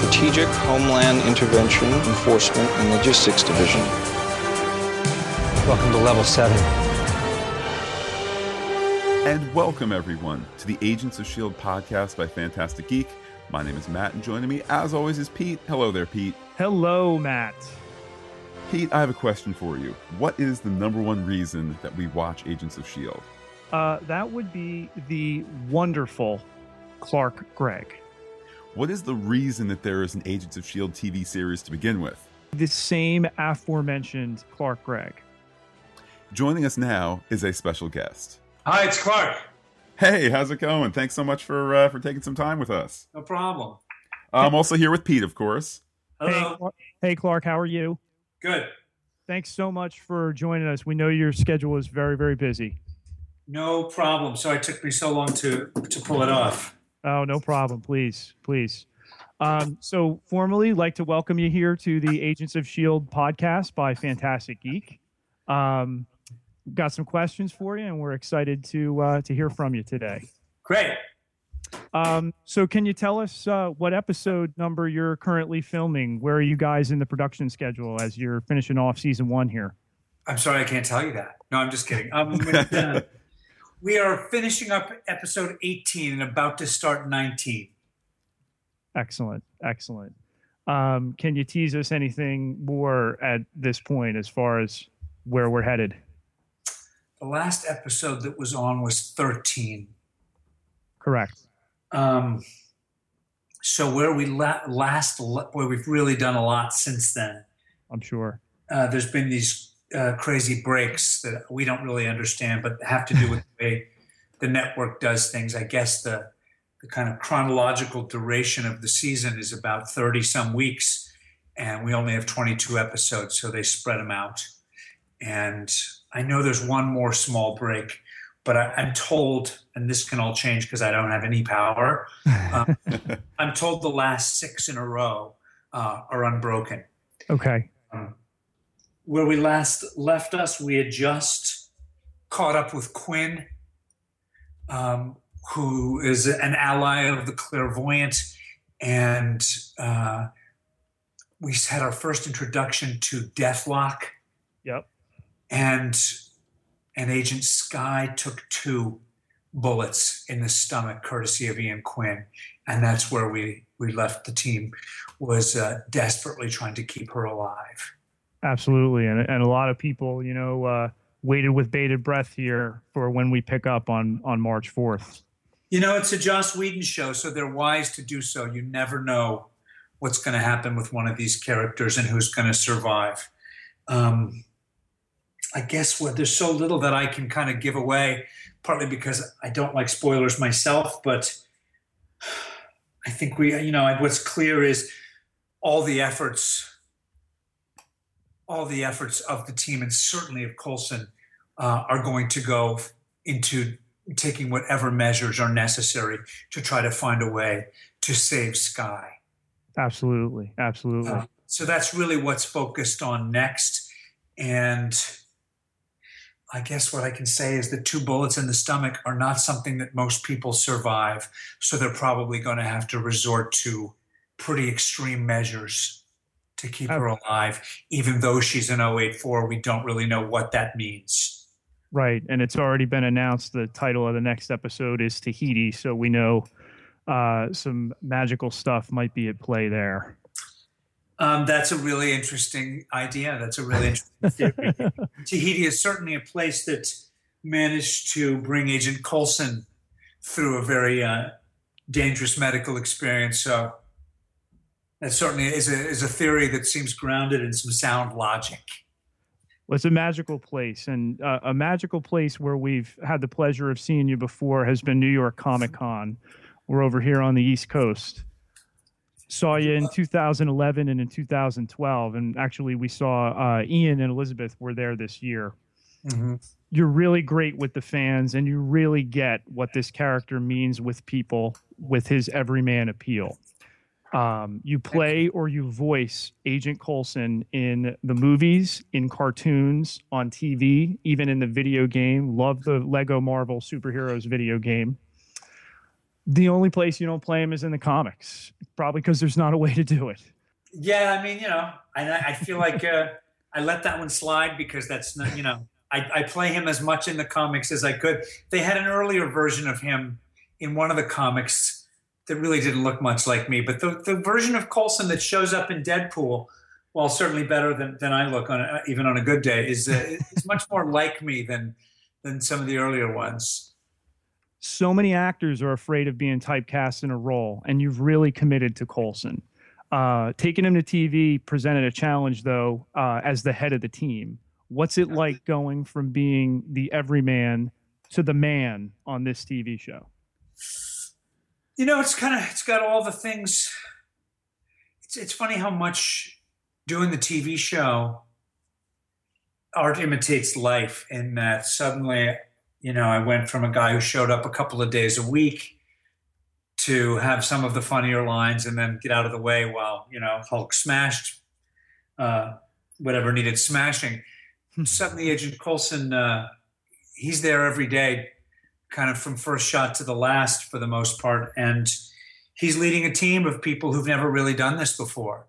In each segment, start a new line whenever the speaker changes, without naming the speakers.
Strategic Homeland Intervention, Enforcement, and Logistics Division.
Welcome to Level 7.
And welcome, everyone, to the Agents of S.H.I.E.L.D. podcast by Fantastic Geek. My name is Matt, and joining me, as always, is Pete. Hello there, Pete.
Hello, Matt.
Pete, I have a question for you. What is the number one reason that we watch Agents of S.H.I.E.L.D.?
Uh, that would be the wonderful Clark Gregg.
What is the reason that there is an Agents of S.H.I.E.L.D. TV series to begin with?
The same aforementioned Clark Gregg.
Joining us now is a special guest.
Hi, it's Clark.
Hey, how's it going? Thanks so much for uh, for taking some time with us.
No problem.
I'm also here with Pete, of course.
Hello.
Clark- hey, Clark, how are you?
Good.
Thanks so much for joining us. We know your schedule is very, very busy.
No problem. Sorry it took me so long to to pull it off.
Oh, no problem. Please, please. Um, so, formally, like to welcome you here to the Agents of Shield podcast by Fantastic Geek. Um, got some questions for you, and we're excited to uh, to hear from you today.
Great.
Um, so, can you tell us uh, what episode number you're currently filming? Where are you guys in the production schedule as you're finishing off season one here?
I'm sorry I can't tell you that. No, I'm just kidding. Um, we are finishing up episode 18 and about to start 19.
Excellent, excellent. Um, can you tease us anything more at this point as far as where we're headed?
The last episode that was on was 13.
Correct.
Um, so where we la- last where we've really done a lot since then.
I'm sure.
uh, there's been these uh, crazy breaks that we don't really understand, but have to do with the way the network does things. I guess the the kind of chronological duration of the season is about 30 some weeks, and we only have 22 episodes, so they spread them out. And I know there's one more small break, but I, I'm told, and this can all change because I don't have any power. Um, I'm told the last six in a row uh, are unbroken
Okay.
um, where we last left us, we had just caught up with Quinn, um, who is an ally of the clairvoyant, and uh, we had our first introduction to Deathlok,
Yep.
and and Agent Skye took two bullets in the stomach, courtesy of Ian Quinn, and that's where we we left the team was uh, desperately trying to keep her alive.
Absolutely. And and a lot of people, you know, uh, waited with bated breath here for when we pick up on on March 4th.
You know, it's a Joss Whedon show, so they're wise to do so. You never know what's going to happen with one of these characters and who's going to survive. Um, I guess what there's so little that I can kind of give away, partly because I don't like spoilers myself, but I think we, you know, what's clear is all the efforts, all the efforts of the team, and certainly of Coulson, uh, are going to go into taking whatever measures are necessary to try to find a way to save Skye.
Absolutely. Absolutely.
Uh, so that's really what's focused on next. And I guess what I can say is that two bullets in the stomach are not something that most people survive. So they're probably going to have to resort to pretty extreme measures to keep her alive. Even though she's an 084, we don't really know what that means.
Right. And it's already been announced the title of the next episode is Tahiti. So we know uh, some magical stuff might be at play there.
Um, that's a really interesting idea. That's a really interesting theory. Tahiti is certainly a place that managed to bring Agent Coulson through a very uh, dangerous medical experience. So that certainly is a, is a theory that seems grounded in some sound logic.
Well, it's a magical place, and uh, a magical place where we've had the pleasure of seeing you before has been New York Comic Con. We're over here on the East Coast. Saw you in 2011 and in 2012, and actually we saw uh, Ian and Elizabeth were there this year. You're really great with the fans, and you really get what this character means with people with his everyman appeal. Um, you play or you voice Agent Coulson in the movies, in cartoons, on TV, even in the video game. Love the Lego Marvel Superheroes video game. The only place you don't play him is in the comics. probably because there's not a way to do it.
Yeah, I mean, you know, I, I feel like uh, I let that one slide because that's not, you know, I, I play him as much in the comics as I could. They had an earlier version of him in one of the comics that really didn't look much like me, but the, the version of Coulson that shows up in Deadpool, while certainly better than, than I look on a, even on a good day, is uh, is much more like me than than some of the earlier ones.
So many actors are afraid of being typecast in a role, and you've really committed to Coulson. Uh, taking him to TV presented a challenge, though, uh, as the head of the team. What's it like going from being the everyman to the man on this TV show?
You know, it's kind of it's got all the things. It's it's funny how much doing the TV show art imitates life in that suddenly, you know, I went from a guy who showed up a couple of days a week to have some of the funnier lines and then get out of the way while, you know, Hulk smashed uh, whatever needed smashing. Suddenly, Agent Coulson, uh, he's there every day, kind of from first shot to the last for the most part. And he's leading a team of people who've never really done this before,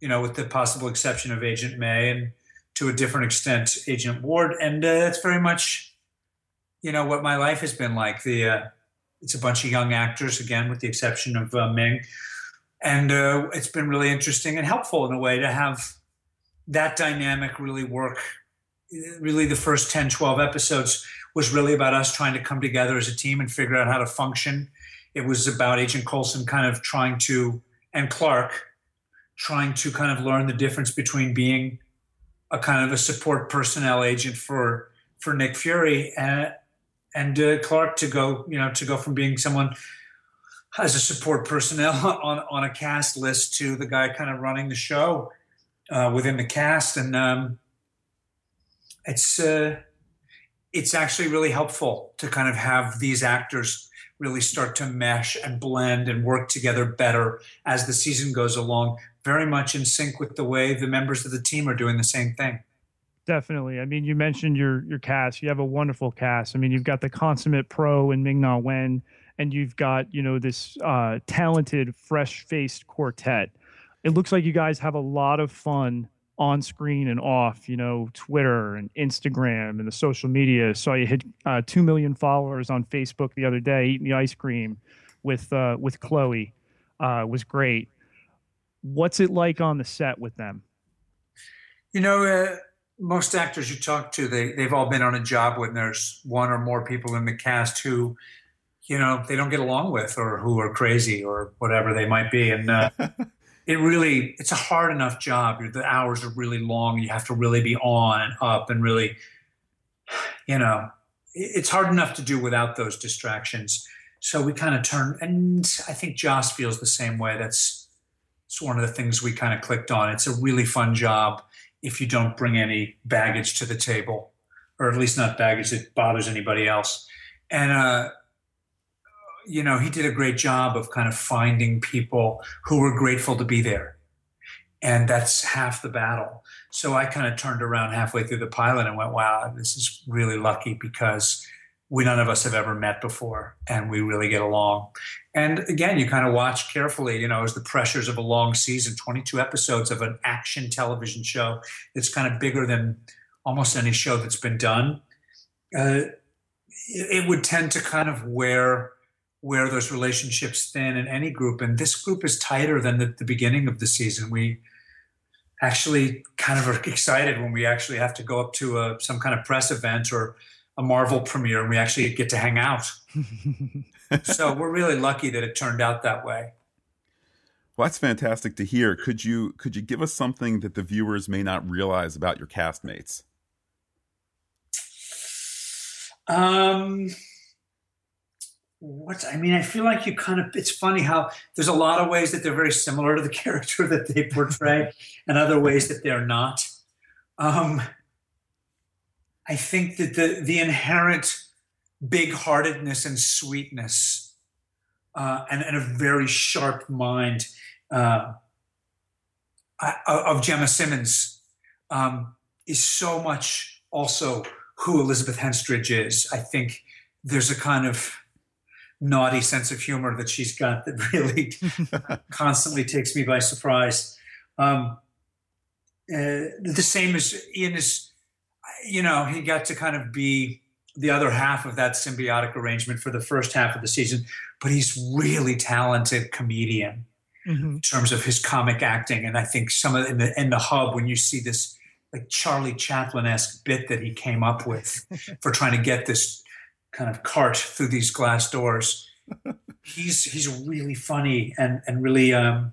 you know, with the possible exception of Agent May and to a different extent, Agent Ward. And uh, that's very much, you know, what my life has been like. The uh, It's a bunch of young actors, again, with the exception of uh, Ming. And uh, it's been really interesting and helpful in a way to have that dynamic really work. Really, the first 10, 12 episodes was really about us trying to come together as a team and figure out how to function. It was about Agent Coulson kind of trying to, and Clark, trying to kind of learn the difference between being a kind of a support personnel agent for for Nick Fury and and uh, Clark to go you know to go from being someone as a support personnel on on a cast list to the guy kind of running the show uh, within the cast and um, it's uh, it's actually really helpful to kind of have these actors really start to mesh and blend and work together better as the season goes along very much in sync with the way the members of the team are doing the same thing.
Definitely. I mean, you mentioned your your cast. You have a wonderful cast. I mean, you've got the consummate pro in Ming Na Wen, and you've got you know this uh, talented, fresh-faced quartet. It looks like you guys have a lot of fun on screen and off. You know, Twitter and Instagram and the social media. Saw you hit uh, two million followers on Facebook the other day, eating the ice cream with uh, with Chloe. Uh, was great what's it like on the set with them?
You know, uh, most actors you talk to, they they've all been on a job when there's one or more people in the cast who, you know, they don't get along with or who are crazy or whatever they might be, and uh, it really it's a hard enough job. The hours are really long. You have to really be on and up and really, you know, it's hard enough to do without those distractions. So we kind of turn, and I think Joss feels the same way. That's it's one of the things we kind of clicked on. It's a really fun job if you don't bring any baggage to the table, or at least not baggage that bothers anybody else. And, uh, you know, he did a great job of kind of finding people who were grateful to be there. And that's half the battle. So I kind of turned around halfway through the pilot and went, wow, this is really lucky because we none of us have ever met before and we really get along and again you kind of watch carefully you know as the pressures of a long season 22 episodes of an action television show that's kind of bigger than almost any show that's been done uh, it would tend to kind of wear where those relationships thin in any group and this group is tighter than the, the beginning of the season we actually kind of are excited when we actually have to go up to a, some kind of press event or a Marvel premiere and we actually get to hang out. so we're really lucky that it turned out that way.
Well, that's fantastic to hear. Could you could you give us something that the viewers may not realize about your castmates?
Um, what I mean, I feel like you kind of. It's funny how there's a lot of ways that they're very similar to the character that they portray, and other ways that they're not. Um, I think that the the inherent big heartedness and sweetness uh, and, and, a very sharp mind uh, of Gemma Simmons um, is so much also who Elizabeth Henstridge is. I think there's a kind of naughty sense of humor that she's got that really constantly takes me by surprise. Um, uh, the same as Ian is, you know, he got to kind of be the other half of that symbiotic arrangement for the first half of the season, but he's really talented comedian mm-hmm. in terms of his comic acting. And I think some of in the in the hub when you see this like Charlie Chaplin esque bit that he came up with for trying to get this kind of cart through these glass doors. he's he's really funny and and really um,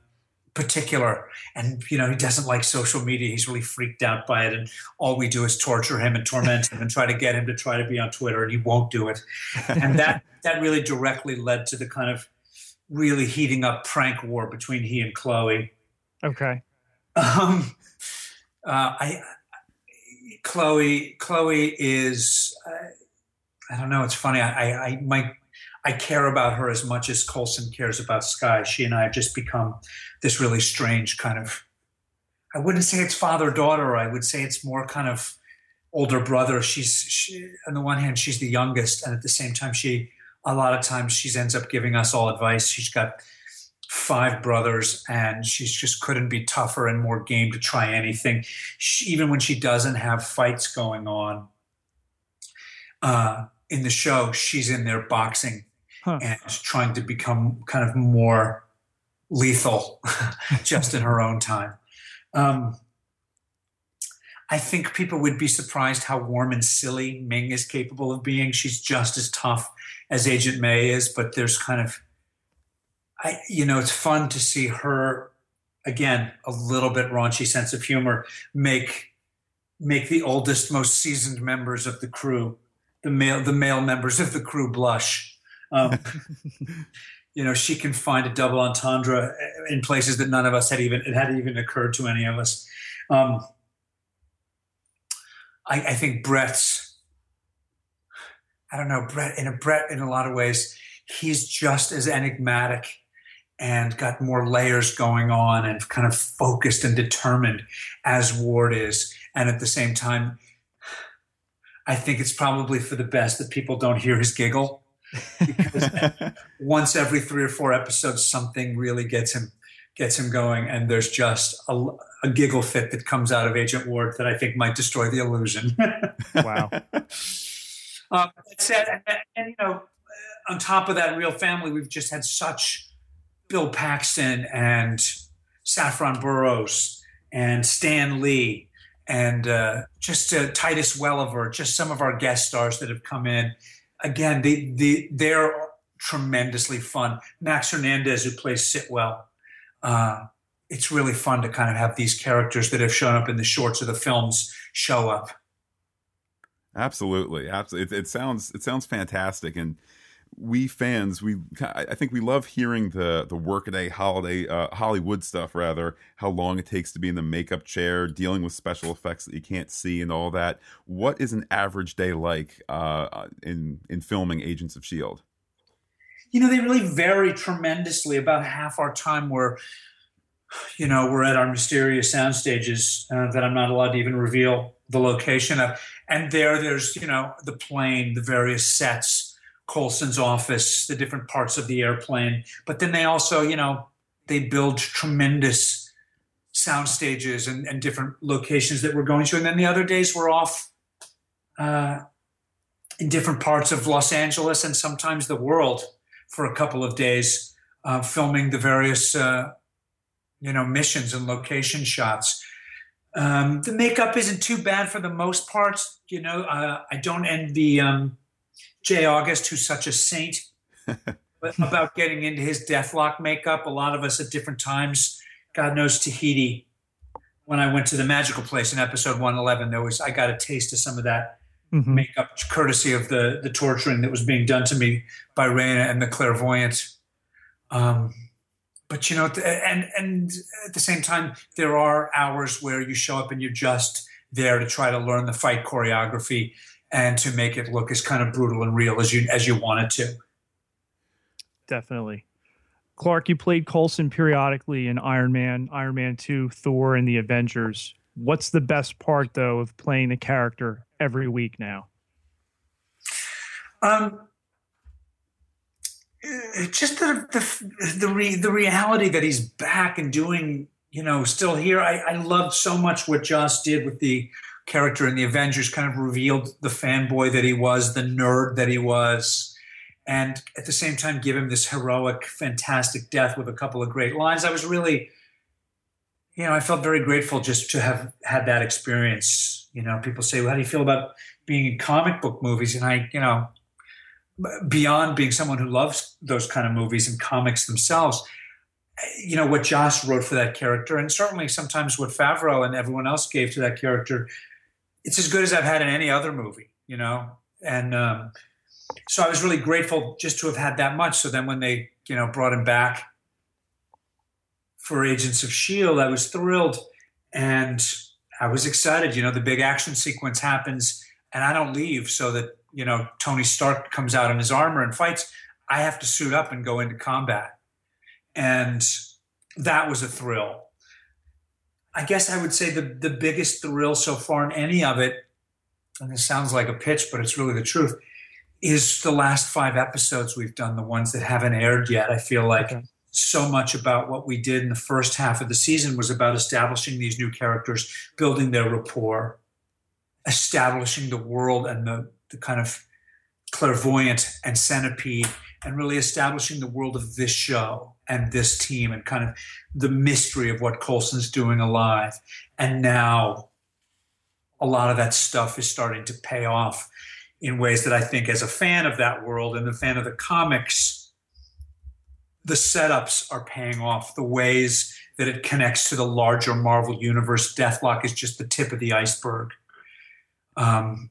particular, and you know he doesn't like social media. He's really freaked out by it, and all we do is torture him and torment him and try to get him to try to be on Twitter, and he won't do it. And that that really directly led to the kind of really heating up prank war between he and Chloe.
Okay.
Um, uh, I Chloe Chloe is uh, I don't know. It's funny. I, I, might I care about her as much as Coulson cares about Skye. She and I have just become this really strange kind of. I wouldn't say it's father daughter. I would say it's more kind of older brother. She's she, on the one hand she's the youngest, and at the same time she a lot of times she ends up giving us all advice. She's got five brothers and she just couldn't be tougher and more game to try anything she, even when she doesn't have fights going on uh, in the show she's in there boxing huh. and trying to become kind of more lethal just in her own time um, I think people would be surprised how warm and silly Ming is capable of being. She's just as tough as Agent May is, but there's kind of I, you know, it's fun to see her again, a little bit raunchy sense of humor make make the oldest, most seasoned members of the crew, the male the male members of the crew blush. Um, you know, she can find a double entendre in places that none of us had even it had even occurred to any of us. Um, I, I think Brett's. I don't know Brett in a Brett in a lot of ways. He's just as enigmatic and got more layers going on and kind of focused and determined as Ward is. And at the same time, I think it's probably for the best that people don't hear his giggle. Because once every three or four episodes, something really gets him gets him going, and there's just a, a giggle fit that comes out of Agent Ward that I think might destroy the illusion.
wow.
Uh, said, and, and, you know, on top of that, real family, we've just had such Bill Paxton and Saffron Burrows and Stan Lee and uh, just uh, Titus Welliver, just some of our guest stars that have come in. Again, they, they, they're tremendously fun. Max Hernandez, who plays Sitwell. Uh, it's really fun to kind of have these characters that have shown up in the shorts or the films show up.
Absolutely, absolutely. It, it sounds it sounds fantastic, and we fans, we I think we love hearing the the workaday holiday uh, Hollywood stuff. Rather, how long it takes to be in the makeup chair, dealing with special effects that you can't see, and all that. What is an average day like uh, in in filming Agents of Shield?
You know, they really vary tremendously. About half our time we're, you know, we're at our mysterious sound stages uh, that I'm not allowed to even reveal the location of, and there, there's you know the plane, the various sets Coulson's office, the different parts of the airplane. But then they also, you know, they build tremendous sound stages and, and different locations that we're going to. And then the other days we're off uh, in different parts of Los Angeles and sometimes the world for a couple of days, uh, filming the various, uh, you know, missions and location shots. Um, the makeup isn't too bad for the most part. You know, uh, I don't envy um, J. August, who's such a saint, about getting into his Deathlok makeup. A lot of us at different times, God knows Tahiti. When I went to the magical place in episode 111, there was I got a taste of some of that mm-hmm. makeup, courtesy of the the torturing that was being done to me by Raina and the clairvoyant. Um, but you know, and and at the same time, there are hours where you show up and you're just there to try to learn the fight choreography and to make it look as kind of brutal and real as you as you want it to.
Definitely. Clark, you played Coulson periodically in Iron Man, Iron Man 2, Thor, and the Avengers. What's the best part, though, of playing the character every week now?
Um, just the the the, re, the reality that he's back and doing, you know, still here. I, I loved so much what Joss did with the character in the Avengers, kind of revealed the fanboy that he was, the nerd that he was, and at the same time give him this heroic, fantastic death with a couple of great lines. I was really, you know, I felt very grateful just to have had that experience. You know, people say, well, how do you feel about being in comic book movies? And I, you know, beyond being someone who loves those kind of movies and comics themselves, you know, what Joss wrote for that character, and certainly sometimes what Favreau and everyone else gave to that character, it's as good as I've had in any other movie, you know? And um, so I was really grateful just to have had that much. So then when they, you know, brought him back for Agents of S.H.I.E.L.D., I was thrilled. And I was excited. You know, the big action sequence happens, and I don't leave so that you know, Tony Stark comes out in his armor and fights, I have to suit up and go into combat. And that was a thrill. I guess I would say the, the biggest thrill so far in any of it, and this sounds like a pitch, but it's really the truth, is the last five episodes we've done, the ones that haven't aired yet. I feel like okay. so much about what we did in the first half of the season was about establishing these new characters, building their rapport, establishing the world and the, the kind of clairvoyant and centipede and really establishing the world of this show and this team and kind of the mystery of what Coulson's doing alive. And now a lot of that stuff is starting to pay off in ways that I think, as a fan of that world and a fan of the comics, the setups are paying off. The ways that it connects to the larger Marvel universe, Deathlok is just the tip of the iceberg. Um,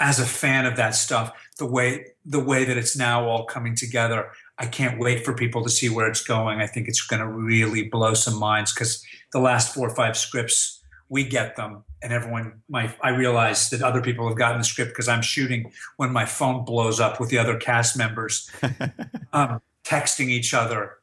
as a fan of that stuff, the way the way that it's now all coming together, I can't wait for people to see where it's going. I think it's going to really blow some minds because the last four or five scripts we get them, and everyone. My I realize that other people have gotten the script because I'm shooting when my phone blows up with the other cast members, um, texting each other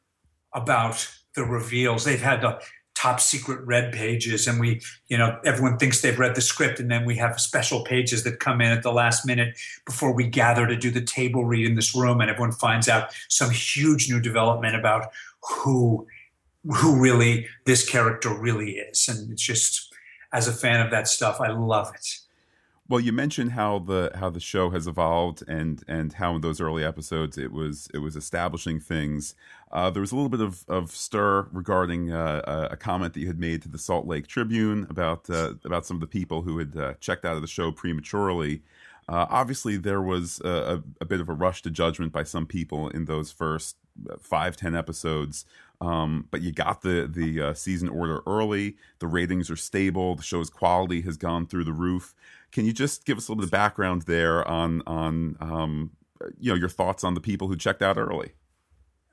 about the reveals. They've had the top secret red pages and we you know everyone thinks they've read the script and then we have special pages that come in at the last minute before we gather to do the table read in this room and everyone finds out some huge new development about who who really this character really is and it's just as a fan of that stuff i love it
well, you mentioned how the how the show has evolved and and how in those early episodes it was it was establishing things. Uh, there was a little bit of, of stir regarding uh, a comment that you had made to the Salt Lake Tribune about uh, about some of the people who had uh, checked out of the show prematurely. Uh, obviously, there was a, a, bit of a rush to judgment by some people in those first uh, five ten episodes. Um, but you got the the season order early. The ratings are stable. The show's quality has gone through the roof. Can you just give us a little bit of background there on on um, you know your thoughts on the people who checked out early?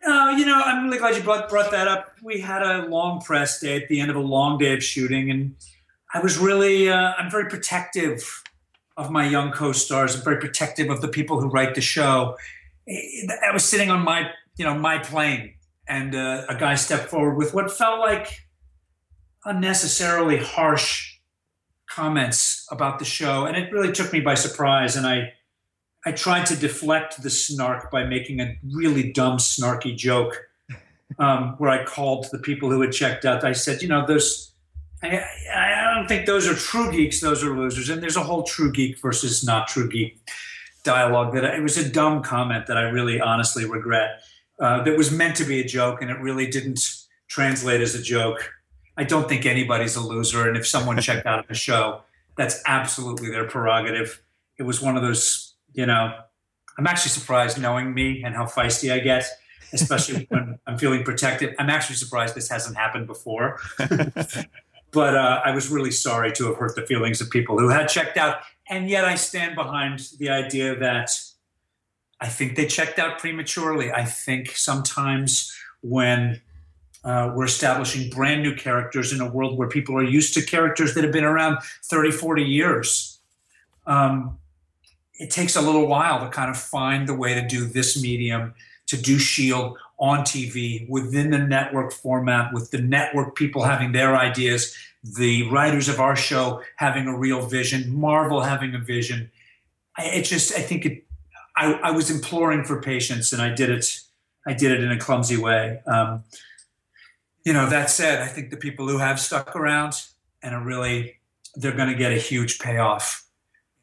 Uh, you know, I'm really glad you brought, brought that up. We had a long press day at the end of a long day of shooting, and I was really, uh, I'm very protective of my young co-stars. I'm very protective of the people who write the show. I was sitting on my, you know, my plane, and uh, a guy stepped forward with what felt like unnecessarily harsh comments about the show, and it really took me by surprise. And I, I tried to deflect the snark by making a really dumb, snarky joke, um, where I called the people who had checked out. I said, you know, those. I, I don't think those are true geeks; those are losers. And there's a whole true geek versus not true geek dialogue. That I, it was a dumb comment that I really, honestly regret. Uh, that was meant to be a joke, and it really didn't translate as a joke. I don't think anybody's a loser. And if someone checked out of the show, that's absolutely their prerogative. It was one of those, you know, I'm actually surprised knowing me and how feisty I get, especially when I'm feeling protected. I'm actually surprised this hasn't happened before. but uh, I was really sorry to have hurt the feelings of people who had checked out. And yet I stand behind the idea that I think they checked out prematurely. I think sometimes when uh, we're establishing brand new characters in a world where people are used to characters that have been around 30, 40 years. Um, it takes a little while to kind of find the way to do this medium, to do Shield on TV within the network format, with the network people having their ideas, the writers of our show having a real vision, Marvel having a vision. It just, I think it, I, I was imploring for patience and I did it I did it in a clumsy way. Um, you know, that said, I think the people who have stuck around and are really, they're going to get a huge payoff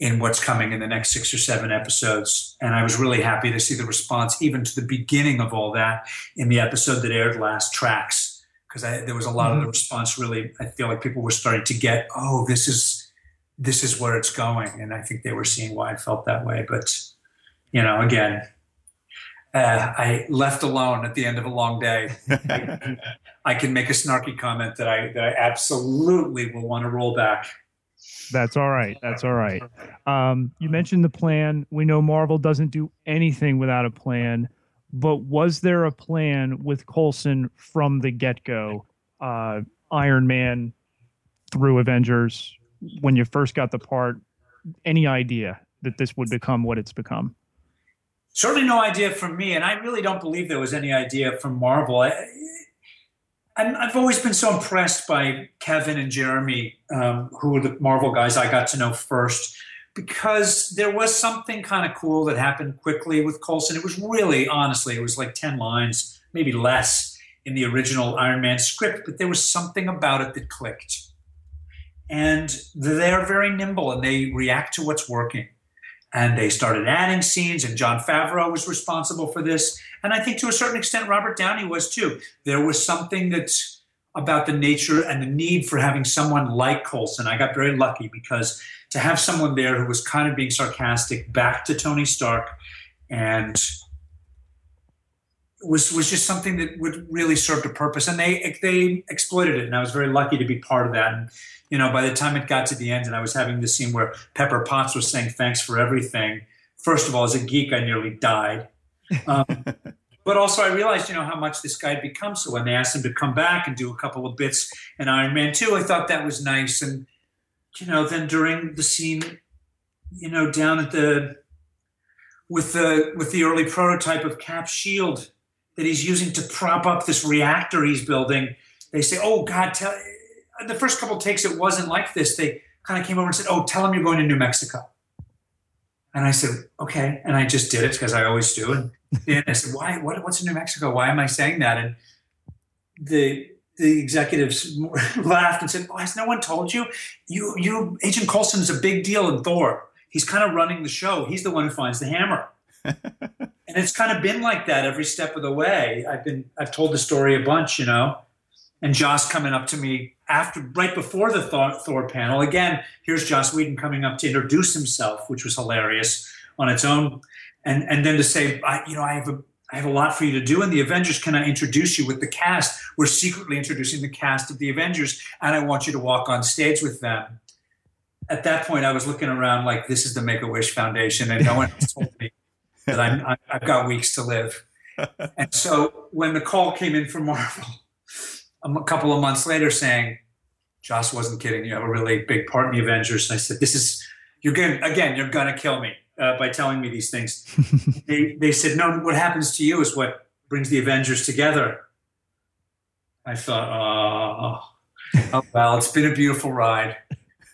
in what's coming in the next six or seven episodes. And I was really happy to see the response, even to the beginning of all that, in the episode that aired last, Tracks, because there was a lot mm-hmm. of the response. Really, I feel like people were starting to get, oh, this is this is where it's going, and I think they were seeing why I felt that way. But you know, again, uh, I left alone at the end of a long day. I can make a snarky comment that I that I absolutely will want to roll back.
That's all right. That's all right. Um, you mentioned the plan. We know Marvel doesn't do anything without a plan, but was there a plan with Coulson from the get go? Uh, Iron Man through Avengers, when you first got the part, any idea that this would become what it's become?
Certainly no idea from me, and I really don't believe there was any idea from Marvel. I, i have always been so impressed by Kevin and Jeremy, um, who were the Marvel guys I got to know first, because there was something kind of cool that happened quickly with Coulson. It was really, honestly, it was like 10 lines, maybe less in the original Iron Man script, but there was something about it that clicked. And they're very nimble and they react to what's working and they started adding scenes and john favreau was responsible for this. And i think to a certain extent robert downey was too. There was something that's about the nature and the need for having someone like coulson i got very lucky because to have someone there who was kind of being sarcastic back to tony stark and was was just something that would really serve a purpose and they they exploited it and i was very lucky to be part of that and you know, by the time it got to the end and I was having the scene where Pepper Potts was saying thanks for everything, first of all, as a geek, I nearly died. Um, but also I realized, you know, how much this guy had become. So when they asked him to come back and do a couple of bits in Iron Man 2, I thought that was nice. And, you know, then during the scene, you know, down at the, with the, with the early prototype of Cap Shield that he's using to prop up this reactor he's building, they say, oh God, tell, the first couple takes, it wasn't like this. They kind of came over and said, "Oh, tell him you're going to New Mexico." And I said, "Okay," and I just did it because I always do. And then I said, "Why? What, what's in New Mexico? Why am I saying that?" And the the executives laughed and said, "Oh, has no one told you? You, you, Agent Coulson is a big deal in Thor. He's kind of running the show. He's the one who finds the hammer." and it's kind of been like that every step of the way. I've been, I've told the story a bunch, you know, and Joss coming up to me after right before the Thor, Thor, panel. Again, here's Joss Whedon coming up to introduce himself, which was hilarious on its own, and and then to say, I, you know, I have a I have a lot for you to do in the Avengers. Can I introduce you with the cast? We're secretly introducing the cast of the Avengers, and I want you to walk on stage with them. At that point, I was looking around like this is the Make a Wish Foundation, and no one told me that I'm, I've got weeks to live. And so when the call came in from Marvel a couple of months later saying, Joss wasn't kidding. You have a really big part in the Avengers. And I said, this is, you're going to, again, you're going to kill me uh, by telling me these things. they, they said, no, what happens to you is what brings the Avengers together. I thought, oh, oh well, it's been a beautiful ride.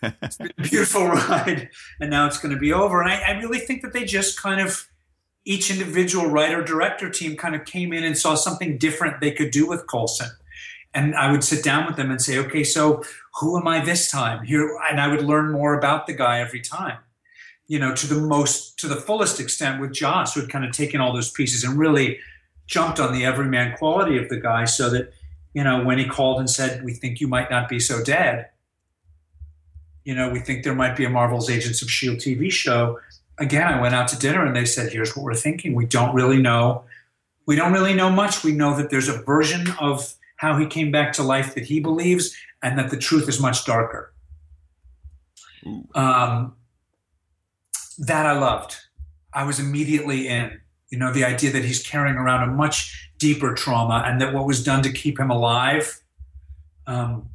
It's been a beautiful ride. And now it's going to be over. And I, I really think that they just kind of, each individual writer director team kind of came in and saw something different they could do with Coulson and I would sit down with them and say, okay, so who am I this time? Here, and I would learn more about the guy every time. You know, to the most, to the fullest extent with Joss, who had kind of taken all those pieces and really jumped on the everyman quality of the guy, so that you know when he called and said, "We think you might not be so dead," you know, we think there might be a Marvel's Agents of Shield TV show. Again, I went out to dinner and they said, "Here's what we're thinking. We don't really know. We don't really know much. We know that there's a version of." how he came back to life that he believes, and that the truth is much darker. Um, that I loved. I was immediately in. You know, the idea that he's carrying around a much deeper trauma and that what was done to keep him alive um,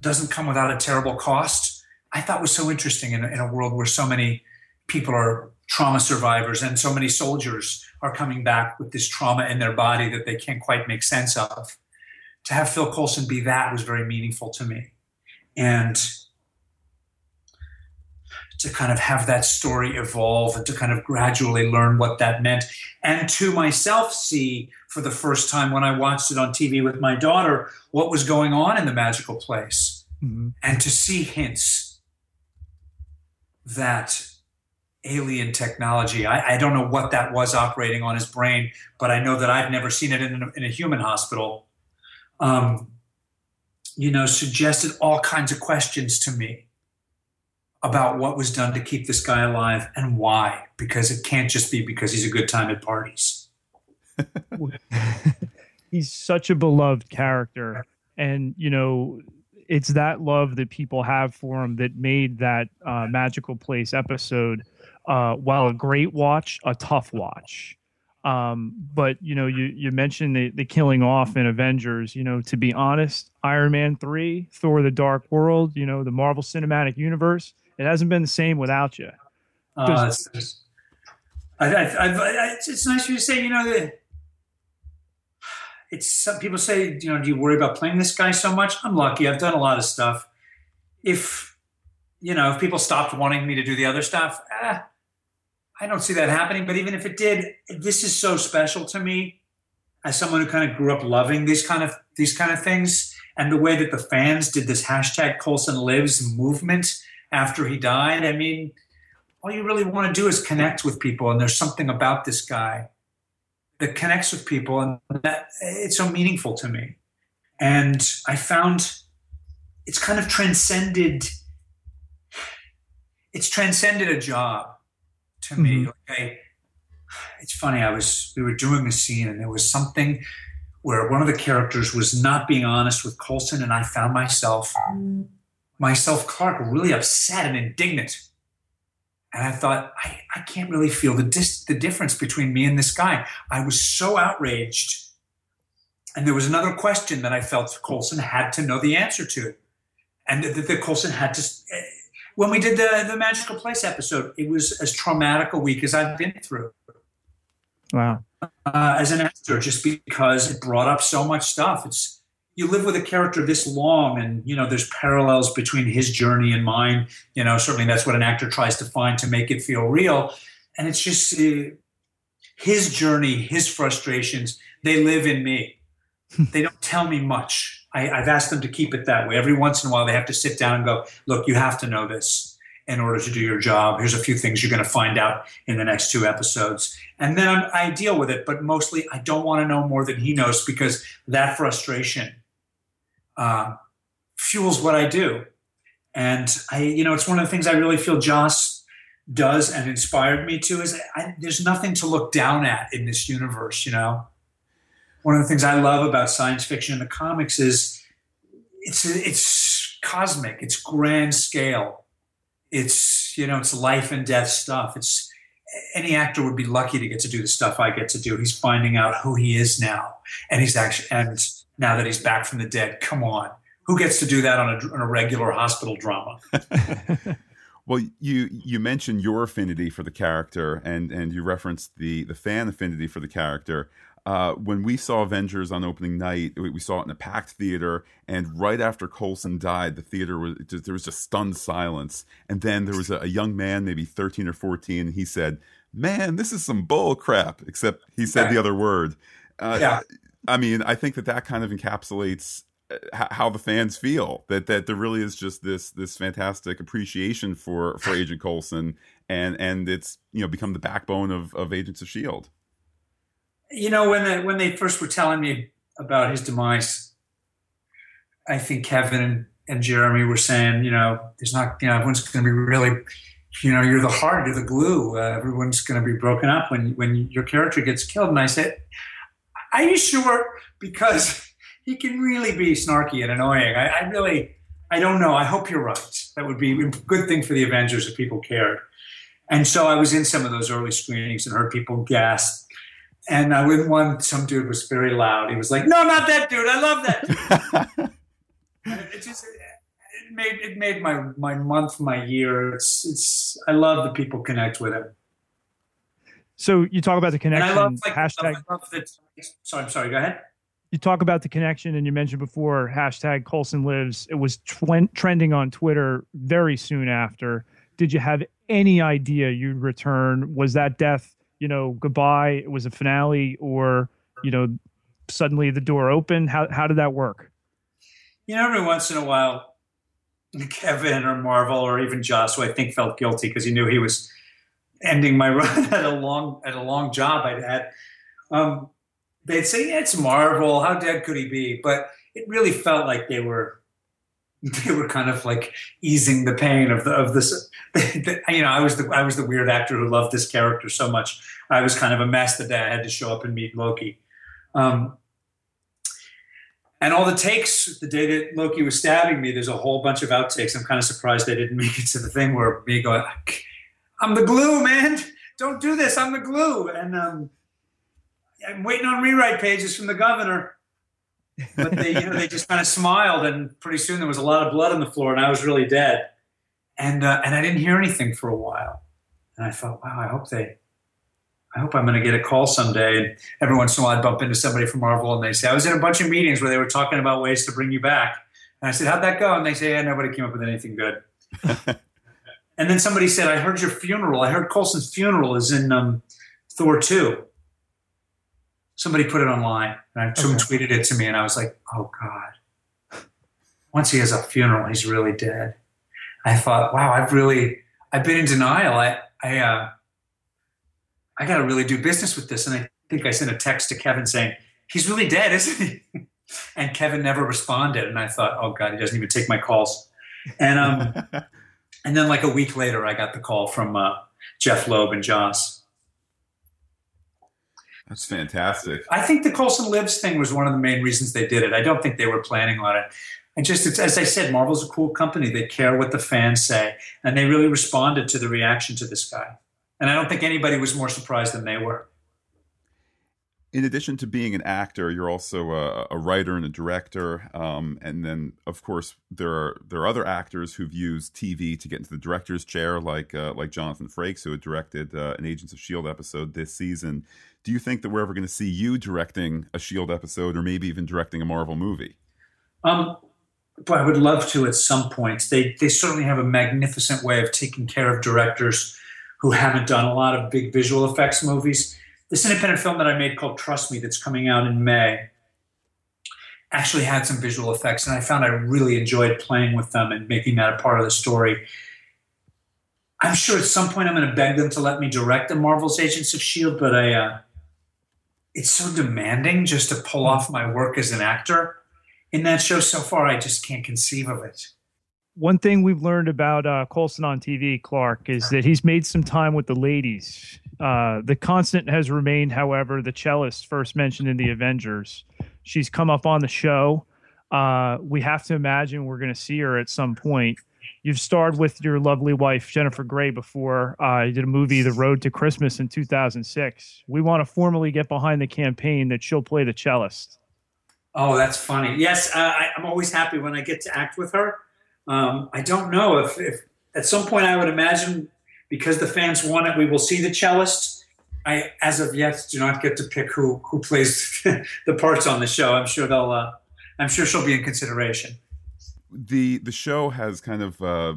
doesn't come without a terrible cost. I thought was so interesting in a, in a world where so many people are trauma survivors and so many soldiers are coming back with this trauma in their body that they can't quite make sense of to have Phil Coulson be that was very meaningful to me. And to kind of have that story evolve and to kind of gradually learn what that meant and to myself see for the first time when I watched it on TV with my daughter what was going on in the magical place
Mm-hmm.
and to see hints that alien technology. I, I don't know what that was operating on his brain but i know that i've never seen it in a, in a human hospital. Um, you know suggested all kinds of questions to me about what was done to keep this guy alive and why because it can't just be because he's a good time at parties.
He's such a beloved character. And you know it's that love that people have for him that made that uh, magical place episode uh, while a great watch a tough watch um, but you know you you mentioned the, the killing off in avengers you know to be honest iron man 3 thor the dark world you know the marvel cinematic universe it hasn't been the same without you
uh, it's, it's, I, I, I, it's nice for you to say you know that it's some people say, you know, do you worry about playing this guy so much? I'm lucky. I've done a lot of stuff. If you know, if people stopped wanting me to do the other stuff, eh, I don't see that happening. But even if it did, this is so special to me as someone who kind of grew up loving these kind of these kind of things, and the way that the fans did this hashtag Coulson lives movement after he died. I mean, all you really want to do is connect with people, and there's something about this guy that connects with people and that it's so meaningful to me and i found it's kind of transcended it's transcended a job to mm-hmm. me okay it's funny i was we were doing a scene and there was something where one of the characters was not being honest with coulson and i found myself myself clark really upset and indignant and I thought, I, I can't really feel the, dis- the difference between me and this guy. I was so outraged. And there was another question that I felt Coulson had to know the answer to. And that, that Coulson had to. When we did the, the Magical Place episode, it was as traumatic a week as I've been through.
Wow.
Uh, as an actor, just because it brought up so much stuff. It's you live with a character this long and you know there's parallels between his journey and mine you know certainly that's what an actor tries to find to make it feel real and it's just uh, his journey his frustrations they live in me they don't tell me much I, i've asked them to keep it that way every once in a while they have to sit down and go look you have to know this in order to do your job here's a few things you're going to find out in the next two episodes and then I'm, i deal with it but mostly i don't want to know more than he knows because that frustration uh, fuels what I do. And I, you know, it's one of the things I really feel Joss does and inspired me to is I, there's nothing to look down at in this universe. You know, one of the things I love about science fiction in the comics is it's it's cosmic, it's grand scale, it's you know, it's life and death stuff. It's any actor would be lucky to get to do the stuff I get to do. He's finding out who he is now, and he's actually and now that he's back from the dead. Come on. Who gets to do that on a, on a regular hospital drama?
well, you you mentioned your affinity for the character, and and you referenced the the fan affinity for the character. Uh, when we saw Avengers on opening night, we saw it in a packed theater, and right after Coulson died, the theater was just, there was just stunned silence. And then there was a, a young man, maybe thirteen or fourteen, and he said, "Man, this is some bull crap." Except he said the other word. Uh, yeah. I mean, I think that that kind of encapsulates uh, how the fans feel that that there really is just this this fantastic appreciation for for Agent Coulson and and it's you know become the backbone of of Agents of Shield.
You know when they when they first were telling me about his demise, I think Kevin and, and Jeremy were saying, you know, there's not you know everyone's going to be really, you know, you're the heart, you're the glue. Uh, everyone's going to be broken up when when your character gets killed. And I said, are you sure? Because he can really be snarky and annoying. I, I really, I don't know. I hope you're right. That would be a good thing for the Avengers if people cared. And so I was in some of those early screenings and heard people gasp. And I went one, some dude was very loud. He was like, "No, not that dude. I love that dude." it just it made it made my my month, my year. It's it's. I love that people connect with him.
So you talk about the connection.
And I love, like, hashtag. I love that, sorry, I'm sorry. Go ahead.
You talk about the connection, and you mentioned before hashtag Coulson lives. It was trending on Twitter very soon after. did you have any idea you'd return? Was that death, you know, goodbye? It was a finale, or you know, suddenly the door opened? How how did that work?
You know, every once in a while, Kevin or Marvel or even who I think felt guilty because he knew he was ending my run at a long at a long job I'd had. Um, they'd say, yeah, "It's Marvel. How dead could he be?" But it really felt like they were they were kind of like easing the pain of the of this. you know, I was the I was the weird actor who loved this character so much. I was kind of a mess the day I had to show up and meet Loki. Um, and all the takes the day that Loki was stabbing me, there's a whole bunch of outtakes. I'm kind of surprised they didn't make it to the thing where me going, "I'm the glue, man. Don't do this. I'm the glue." And um, I'm waiting on rewrite pages from the governor. But they, you know, they just kind of smiled, and pretty soon there was a lot of blood on the floor, and I was really dead. And uh, and I didn't hear anything for a while, and I thought, wow, I hope they I hope I'm going to get a call someday. And every once in a while, I'd bump into somebody from Marvel and they say, I was in a bunch of meetings where they were talking about ways to bring you back. And I said, How'd that go? And they say, Yeah, nobody came up with anything good. and then somebody said, I heard your funeral. I heard Coulson's funeral is in um, Thor 2. Somebody put it online and I okay. tweeted it to me. And I was like, Oh God. Once he has a funeral, he's really dead. I thought, wow, I've really, I've been in denial. I, I, uh, I got to really do business with this. And I think I sent a text to Kevin saying, he's really dead, isn't he? and Kevin never responded. And I thought, oh God, he doesn't even take my calls. And, um, and then like a week later, I got the call from uh, Jeph Loeb and Joss.
That's fantastic.
I think the Coulson Lives thing was one of the main reasons they did it. I don't think they were planning on it. And just as I said, Marvel's a cool company. They care what the fans say, and they really responded to the reaction to this guy. And I don't think anybody was more surprised than they were.
In addition to being an actor, you're also a, a writer and a director, um, and then of course there are there are other actors who've used TV to get into the director's chair, like uh, like Jonathan Frakes, who had directed uh, an Agents of Shield episode this season. Do you think that we're ever going to see you directing a Shield episode, or maybe even directing a Marvel movie?
Um, but I would love to at some point. They they certainly have a magnificent way of taking care of directors who haven't done a lot of big visual effects movies. This independent film that I made called Trust Me, that's coming out in May, actually had some visual effects, and I found I really enjoyed playing with them and making that a part of the story. I'm sure at some point I'm going to beg them to let me direct the Marvel's Agents of Shield, but I, uh, it's so demanding just to pull off my work as an actor in that show. So far, I just can't conceive of it
one thing we've learned about uh, Coulson on TV, Clark, is that he's made some time with the ladies. Uh, the constant has remained, however, the cellist first mentioned in the Avengers. She's come up on the show. Uh, we have to imagine we're going to see her at some point. You've starred with your lovely wife Jennifer Grey before. Uh, you did a movie, The Road to Christmas, in 2006. We want to formally get behind the campaign that she'll play the cellist.
Oh, that's funny. Yes, uh, I, I'm always happy when I get to act with her um, I don't know if, if at some point I would imagine because the fans want it, we will see the cellist. I, as of yet, do not get to pick who who plays the parts on the show. I'm sure they'll. Uh, I'm sure she'll be in consideration.
The the show has kind of uh,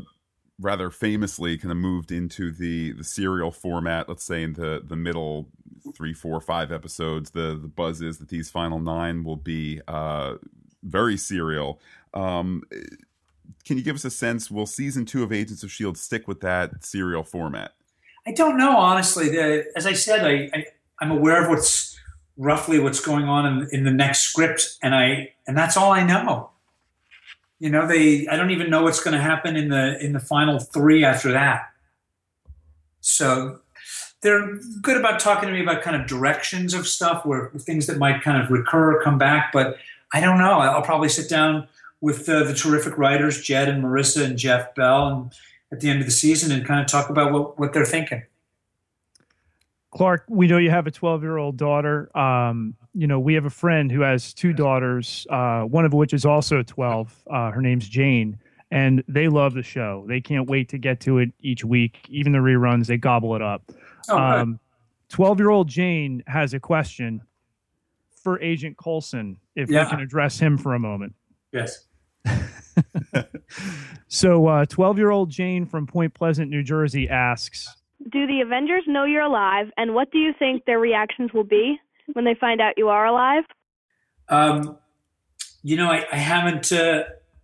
rather famously kind of moved into the the serial format. Let's say in the the middle three, four, five episodes. The the buzz is that these final nine will be uh, very serial. Um, can you give us a sense? Will season two of Agents of Shield stick with that serial format?
I don't know, honestly. The, as I said, I, I am aware of what's roughly what's going on in, in the next script, and I and that's all I know. You know, they I don't even know what's going to happen in the in the final three after that. So they're good about talking to me about kind of directions of stuff where things that might kind of recur or come back, but I don't know. I'll probably sit down with uh, the terrific writers, Jed and Maurissa and Jeff Bell, and at the end of the season and kind of talk about what, what they're thinking.
Clark, we know you have a 12 year old daughter. Um, you know, we have a friend who has two daughters, uh, one of which is also 12. Uh, her name's Jane, and they love the show. They can't wait to get to it each week. Even the reruns, they gobble it up. 12 um, year old Jane has a question for Agent Coulson, if yeah. we can address him for a moment.
Yes.
so, 12 year old Jane from Point Pleasant, New Jersey asks
Do the Avengers know you're alive, and what do you think their reactions will be when they find out you are alive?
Um, you know, I, I haven't. Uh,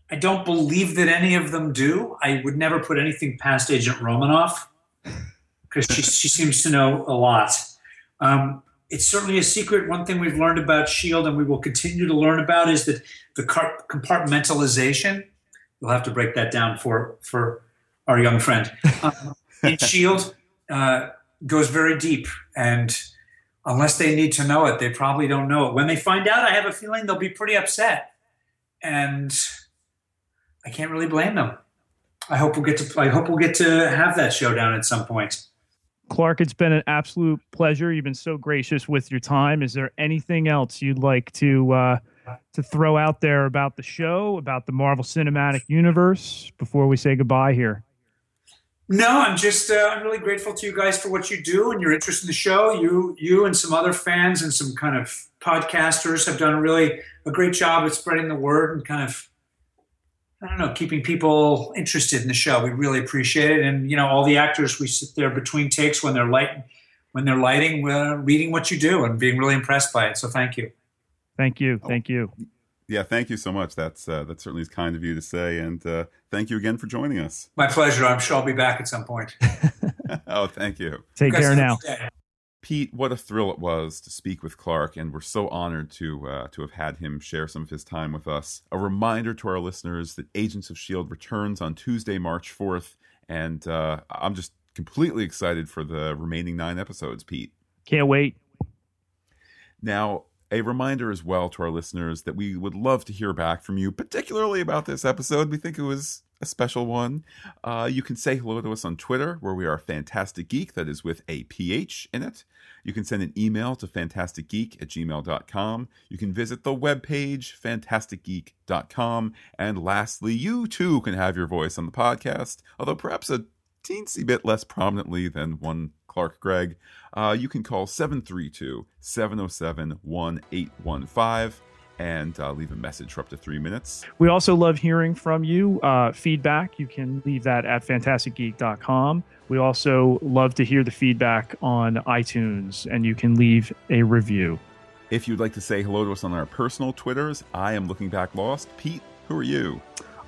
I don't believe that any of them do. I would never put anything past Agent Romanoff because she she seems to know a lot. Um, it's certainly a secret. One thing we've learned about Shield, and we will continue to learn about, is that the compartmentalization. You'll have to break that down for for our young friend. Um, in Shield uh, goes very deep, and unless they need to know it, they probably don't know it. When they find out, I have a feeling they'll be pretty upset, and I can't really blame them. I hope we'll get to. I hope we'll get to have that showdown at some point.
Clark, it's been an absolute pleasure. You've been so gracious with your time. Is there anything else you'd like to uh, to throw out there about the show, about the Marvel Cinematic Universe before we say goodbye here?
No, I'm just uh, I'm really grateful to you guys for what you do and your interest in the show. You you and some other fans and some kind of podcasters have done really a great job at spreading the word and kind of I don't know, keeping people interested in the show. We really appreciate it, and you know, all the actors we sit there between takes when they're light, when they're lighting, we're reading what you do and being really impressed by it. So thank you.
Thank you. Thank you.
Yeah, thank you so much. That's uh, that certainly is kind of you to say, and uh, thank you again for joining us.
My pleasure. I'm sure I'll be back at some point.
oh, thank you.
Take
You guys
care now.
good.
Pete, what a thrill it was to speak with Clark, and we're so honored to uh, to have had him share some of his time with us. A reminder to our listeners that Agents of Shield returns on Tuesday, March fourth, and uh, I'm just completely excited for the remaining nine episodes. Pete.
Can't wait.
Now, a reminder as well to our listeners that we would love to hear back from you, particularly about this episode. We think it was a special one. Uh, you can say hello to us on Twitter, where we are Fantastic Geek, that is with a PH in it. You can send an email to fantasticgeek at gmail.com. You can visit the webpage, fantasticgeek.com. And lastly, you too can have your voice on the podcast, although perhaps a teensy bit less prominently than one Clark Gregg. Uh, you can call 732 707 1815 and uh, leave a message for up to three minutes.
We also love hearing from you. Uh, feedback, you can leave that at fantasticgeek.com. We also love to hear the feedback on iTunes, and you can leave a review.
If you'd like to say hello to us on our personal Twitters, I am Looking Back Lost. Pete, who are you?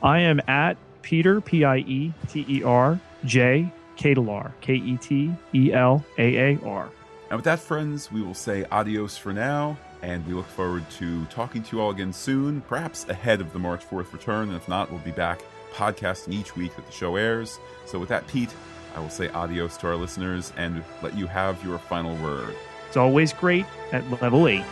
I am at Peter, P I E T E R, J, Ketelaar, K E T E L A A R.
And with that, friends, we will say adios for now, and we look forward to talking to you all again soon, perhaps ahead of the March 4th return. And if not, we'll be back podcasting each week that the show airs. So with that, Pete, I will say adios to our listeners and let you have your final word.
It's always great at level 8.